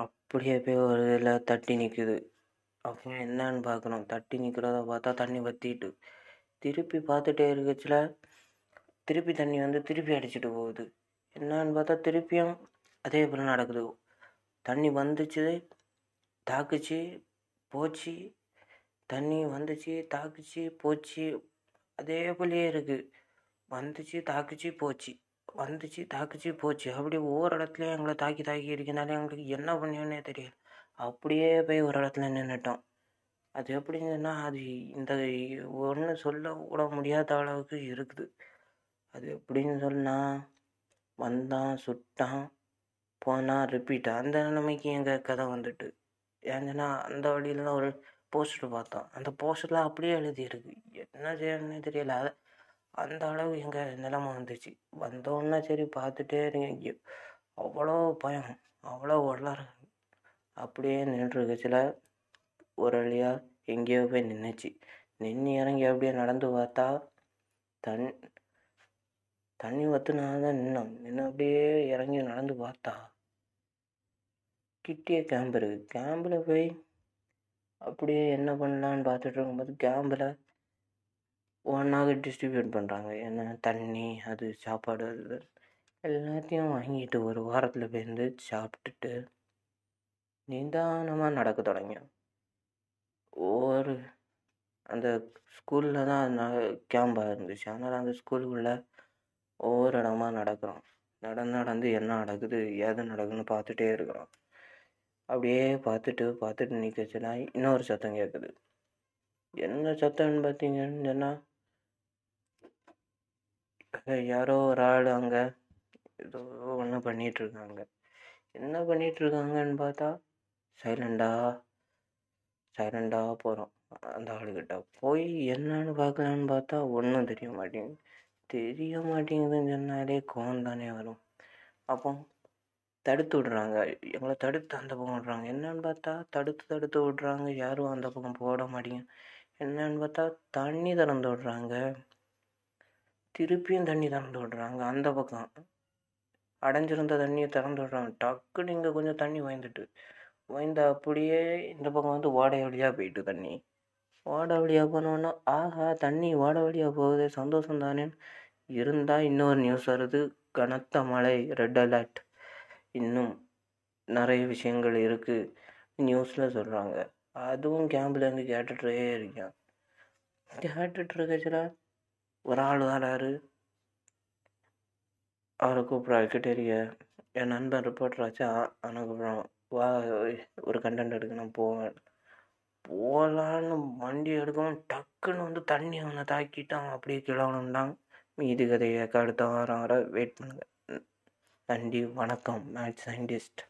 அப்படியே போய் ஒரு இதில் தட்டி நிற்குது அப்போ என்னன்னு பார்க்கணும். தட்டி நிற்கிறத பார்த்தா தண்ணி வற்றிட்டு திருப்பி பார்த்துட்டே இருக்கச்சில் திருப்பி தண்ணி வந்து திருப்பி அடிச்சிட்டு போகுது. என்னன்னு பார்த்தா திருப்பியும் அதே போல் நடக்குது. தண்ணி வந்துச்சு தாக்குச்சு போச்சு. தண்ணி வந்துச்சு தாக்குச்சு போச்சு. அதே போலயே இருக்குது வந்துச்சு தாக்குச்சு போச்சு. வந்துச்சு தாக்குச்சு போச்சு. அப்படியே ஒவ்வொரு இடத்துலையும் எங்களை தாக்கி தாக்கி இருக்கனால எங்களுக்கு என்ன பண்ணுவோன்னே தெரியல. அப்படியே போய் ஒரு இடத்துல நின்றுட்டோம் அது எப்படின்னு சொன்னால் அது இந்த ஒன்று சொல்ல கூட முடியாத அளவுக்கு இருக்குது. அது எப்படின்னு சொன்னால் வந்தான் சுட்டான் போனால் ரிப்பீட் அந்த நிலைமைக்கு எங்கள் கதை வந்துட்டு. ஏன்னா அந்த வழியில் ஒரு போஸ்டர் பார்த்தோம். அந்த போஸ்டரில் அப்படியே எழுதியிருக்கு. என்ன செய்யணும்னே தெரியல. அதை அந்த அளவு எங்கள் நிலமை வந்துச்சு. வந்தோடனே சரி பார்த்துட்டே இருங்க. அவ்வளோ பயம் அவ்வளோ வளர அப்படியே நின்றுருக்கச்சில ஒரு வழியாக எங்கேயோ போய் நின்றுச்சு நின்று இறங்கி அப்படியே நடந்து பார்த்தா தண் தண்ணி வற்றுனால தான் நின்னோம். நின்று அப்படியே இறங்கி நடந்து பார்த்தா கிட்டியே கேம்ப் இருக்குது கேம்பில் போய் அப்படியே என்ன பண்ணலான்னு பார்த்துட்டு இருக்கும்போது கேம்பில் ஒன்றாக டிஸ்ட்ரிபியூட் பண்ணுறாங்க ஏன்னா தண்ணி அது சாப்பாடு அது எல்லாத்தையும் வாங்கிட்டு ஒரு வாரத்தில் போயிருந்து சாப்பிட்டுட்டு நிதானமாக நடக்க தொடங்கியோம் ஒவ்வொரு அந்த ஸ்கூலில் தான் கேம்பாக இருந்துச்சு. அதனால் அந்த ஸ்கூலுக்குள்ளே ஒவ்வொரு இடமா நடக்கிறோம். நடந்து நடந்து என்ன நடக்குது ஏது நடக்குதுன்னு பார்த்துட்டே இருக்கிறோம். அப்படியே பார்த்துட்டு பார்த்துட்டு நிற்கச்சுன்னா இன்னொரு சத்தம் கேட்குது. என்ன சத்தம்னு பார்த்தீங்கன்னு சொன்னால் யாரோ ஒரு ஆள் அங்கே ஏதோ ஒன்று பண்ணிகிட்ருக்காங்க என்ன பண்ணிகிட்ருக்காங்கன்னு பார்த்தா சைலண்டாக சைலண்டாக போகிறோம் அந்த ஆளுக்கிட்ட போய் என்னன்னு பார்க்கலான்னு பார்த்தா ஒன்றும் தெரிய மாட்டேங்குது. தெரிய மாட்டேங்குதுன்னு சொன்னாலே கோவம் தானே வரும். அப்போ தடுத்து விடுறாங்க. எங்களை தடுத்து அந்த பக்கம் விட்றாங்க. என்னன்னு பார்த்தா தடுத்து தடுத்து விடுறாங்க. யாரும் அந்த பக்கம் போட மாட்டேங்க என்னன்னு பார்த்தா தண்ணி திறந்து விடுறாங்க. திருப்பியும் தண்ணி திறந்து விடுறாங்க அந்த பக்கம். அடைஞ்சிருந்த தண்ணியை திறந்து விடுறாங்க. டக்குன்னு இங்கே கொஞ்சம் தண்ணி வாய்ந்துட்டு வாய்ந்த அப்படியே இந்த பக்கம் வந்து ஓடை வழியாக போயிட்டு தண்ணி. ஓடை வழியாக போனோன்னா ஆஹா தண்ணி ஓடை வழியாக போகுது சந்தோஷம் தானேன்னு இருந்தால் இன்னொரு நியூஸ் வருது. கனத்த மழை ரெட் அலர்ட் இன்னும் நிறைய விஷயங்கள் இருக்குது நியூஸில் சொல்கிறாங்க அதுவும் கேம்ப்லேருந்து கேட்டுகிட்டே இருக்கேன் கேட்டுட்டு ஒரு ஆள் வராரு அவரை கூப்பிட்றாரு கிட்டேரிய என் நண்பன் ரிப்போர்ட்டர் அணு கூப்பிட்றான். வா ஒரு கண்டென்ட் எடுக்கணும் போவேன். போகலான்னு வண்டி எடுக்கவும் டக்குன்னு வந்து தண்ணி அவனை தாக்கிட்டு அவன் அப்படியே கிளம்பணுன்டாங்க மீதி கதையை அடுத்த வாரம் வர வெயிட் பண்ணுங்கள் நன்றி வணக்கம் மேட்ச் சயின்டிஸ்ட்